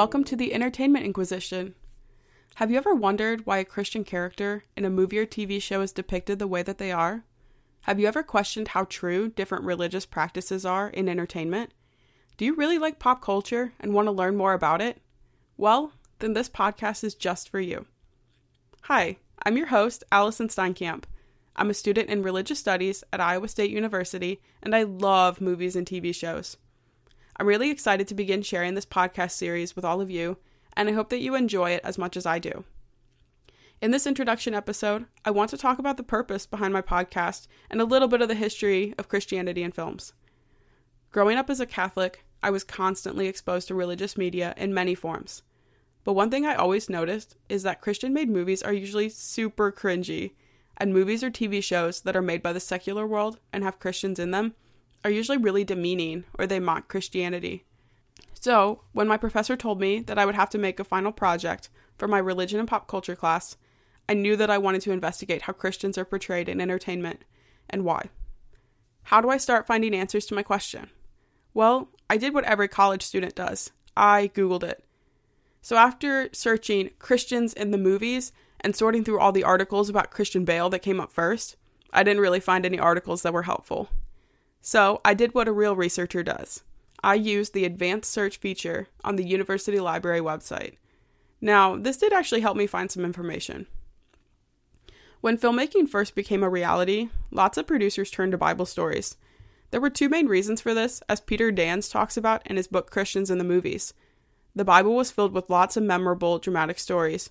welcome to the Entertainment Inquisition. Have you ever wondered why a Christian character in a movie or TV show is depicted the way that they are? Have you ever questioned how true different religious practices are in entertainment? Do you really like pop culture and want to learn more about it? Well, then this podcast is just for you. Hi, I'm your host, Allison Steinkamp. I'm a student in religious studies at Iowa State University, and I love movies and TV shows. I'm really excited to begin sharing this podcast series with all of you, and I hope that you enjoy it as much as I do. In this introduction episode, I want to talk about the purpose behind my podcast and a little bit of the history of Christianity in films. Growing up as a Catholic, I was constantly exposed to religious media in many forms. But one thing I always noticed is that Christian made movies are usually super cringy, and movies or TV shows that are made by the secular world and have Christians in them are usually really demeaning or they mock Christianity. So, when my professor told me that I would have to make a final project for my religion and pop culture class, I knew that I wanted to investigate how Christians are portrayed in entertainment and why. How do I start finding answers to my question? Well, I did what every college student does I Googled it. So, after searching Christians in the movies and sorting through all the articles about Christian Bale that came up first, I didn't really find any articles that were helpful. So I did what a real researcher does I used the advanced search feature on the university library website. Now, this did actually help me find some information. When filmmaking first became a reality, lots of producers turned to Bible stories. There were two main reasons for this, as Peter Dans talks about in his book Christians in the Movies. The Bible was filled with lots of memorable, dramatic stories.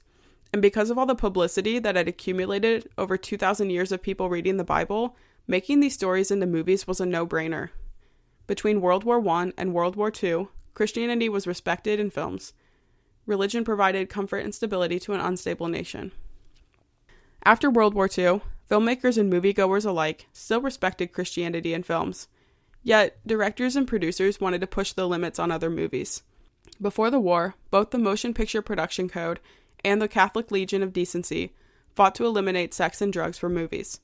And because of all the publicity that had accumulated over 2,000 years of people reading the Bible, Making these stories into movies was a no brainer. Between World War I and World War II, Christianity was respected in films. Religion provided comfort and stability to an unstable nation. After World War II, filmmakers and moviegoers alike still respected Christianity in films. Yet, directors and producers wanted to push the limits on other movies. Before the war, both the Motion Picture Production Code and the Catholic Legion of Decency fought to eliminate sex and drugs from movies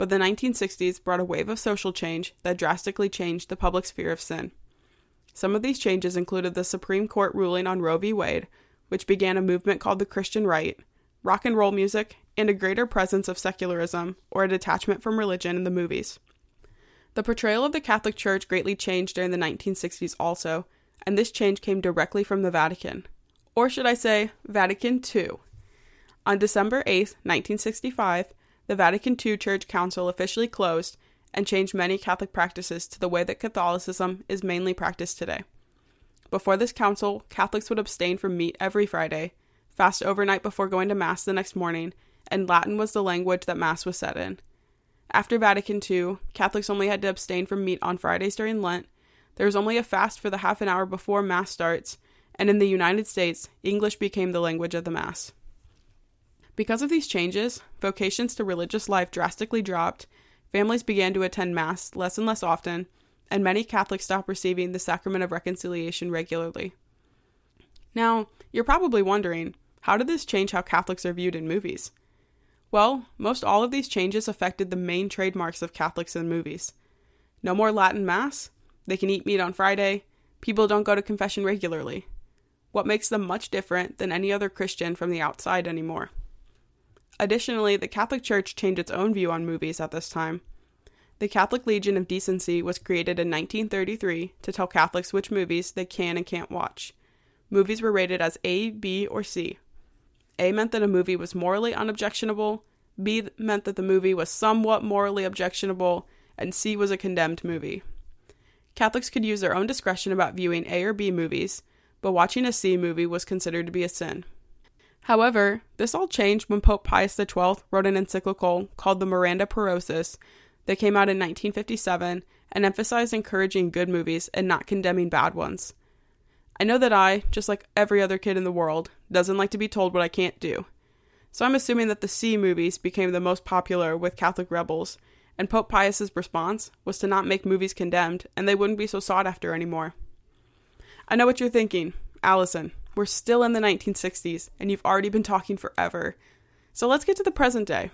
but the 1960s brought a wave of social change that drastically changed the public sphere of sin. Some of these changes included the Supreme Court ruling on Roe v. Wade, which began a movement called the Christian Right, rock and roll music, and a greater presence of secularism or a detachment from religion in the movies. The portrayal of the Catholic Church greatly changed during the 1960s also, and this change came directly from the Vatican. Or should I say, Vatican II. On December 8, 1965, the Vatican II Church Council officially closed and changed many Catholic practices to the way that Catholicism is mainly practiced today. Before this council, Catholics would abstain from meat every Friday, fast overnight before going to Mass the next morning, and Latin was the language that Mass was said in. After Vatican II, Catholics only had to abstain from meat on Fridays during Lent. There was only a fast for the half an hour before Mass starts, and in the United States, English became the language of the Mass. Because of these changes, vocations to religious life drastically dropped, families began to attend Mass less and less often, and many Catholics stopped receiving the sacrament of reconciliation regularly. Now, you're probably wondering how did this change how Catholics are viewed in movies? Well, most all of these changes affected the main trademarks of Catholics in movies. No more Latin Mass, they can eat meat on Friday, people don't go to confession regularly. What makes them much different than any other Christian from the outside anymore? Additionally, the Catholic Church changed its own view on movies at this time. The Catholic Legion of Decency was created in 1933 to tell Catholics which movies they can and can't watch. Movies were rated as A, B, or C. A meant that a movie was morally unobjectionable, B meant that the movie was somewhat morally objectionable, and C was a condemned movie. Catholics could use their own discretion about viewing A or B movies, but watching a C movie was considered to be a sin. However, this all changed when Pope Pius XII wrote an encyclical called the Miranda Prorsus that came out in 1957 and emphasized encouraging good movies and not condemning bad ones. I know that I, just like every other kid in the world, doesn't like to be told what I can't do. So I'm assuming that the C movies became the most popular with Catholic rebels, and Pope Pius's response was to not make movies condemned and they wouldn't be so sought after anymore. I know what you're thinking. Allison, we're still in the 1960s, and you've already been talking forever. So let's get to the present day.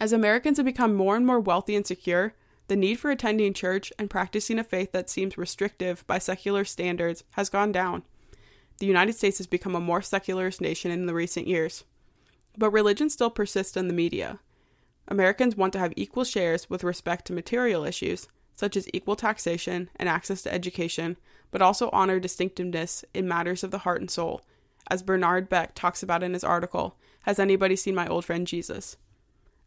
As Americans have become more and more wealthy and secure, the need for attending church and practicing a faith that seems restrictive by secular standards has gone down. the United States has become a more secularist nation in the recent years. But religion still persists in the media. Americans want to have equal shares with respect to material issues, such as equal taxation and access to education, but also honor distinctiveness in matters of the heart and soul, as Bernard Beck talks about in his article, Has Anybody Seen My Old Friend Jesus?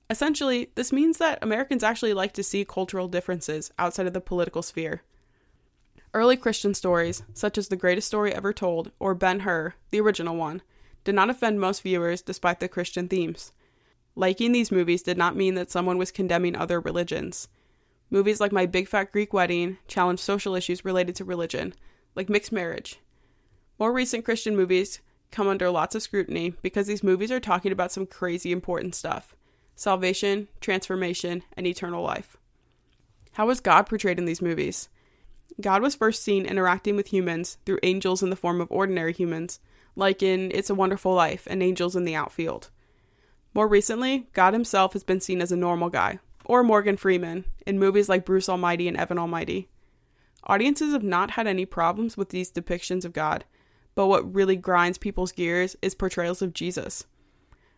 Essentially, this means that Americans actually like to see cultural differences outside of the political sphere. Early Christian stories, such as The Greatest Story Ever Told or Ben Hur, the original one, did not offend most viewers despite the Christian themes. Liking these movies did not mean that someone was condemning other religions. Movies like My Big Fat Greek Wedding challenge social issues related to religion, like mixed marriage. More recent Christian movies come under lots of scrutiny because these movies are talking about some crazy important stuff salvation, transformation, and eternal life. How was God portrayed in these movies? God was first seen interacting with humans through angels in the form of ordinary humans, like in It's a Wonderful Life and Angels in the Outfield. More recently, God himself has been seen as a normal guy, or Morgan Freeman, in movies like Bruce Almighty and Evan Almighty. Audiences have not had any problems with these depictions of God, but what really grinds people's gears is portrayals of Jesus.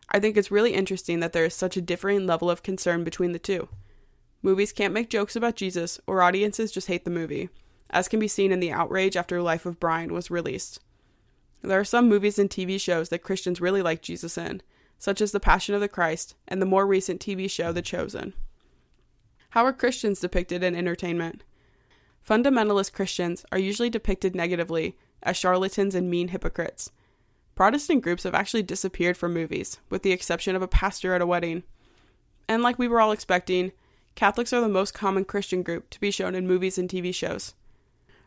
I think it's really interesting that there is such a differing level of concern between the two. Movies can't make jokes about Jesus, or audiences just hate the movie, as can be seen in the outrage after Life of Brian was released. There are some movies and TV shows that Christians really like Jesus in, such as The Passion of the Christ and the more recent TV show The Chosen. How are Christians depicted in entertainment? Fundamentalist Christians are usually depicted negatively as charlatans and mean hypocrites. Protestant groups have actually disappeared from movies, with the exception of a pastor at a wedding. And like we were all expecting, Catholics are the most common Christian group to be shown in movies and TV shows.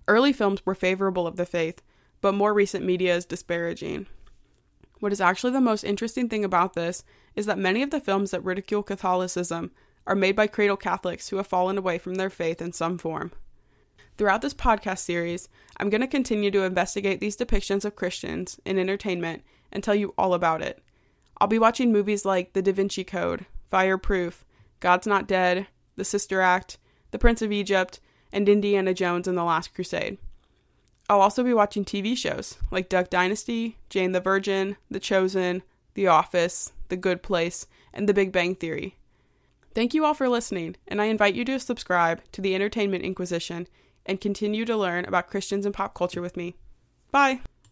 Early films were favorable of the faith, but more recent media is disparaging. What is actually the most interesting thing about this is that many of the films that ridicule Catholicism are made by cradle Catholics who have fallen away from their faith in some form. Throughout this podcast series, I'm going to continue to investigate these depictions of Christians in entertainment and tell you all about it. I'll be watching movies like The Da Vinci Code, Fireproof, God's Not Dead, The Sister Act, The Prince of Egypt, and Indiana Jones and the Last Crusade. I'll also be watching TV shows like Duck Dynasty, Jane the Virgin, The Chosen, The Office, The Good Place, and The Big Bang Theory. Thank you all for listening, and I invite you to subscribe to the Entertainment Inquisition and continue to learn about Christians and pop culture with me. Bye!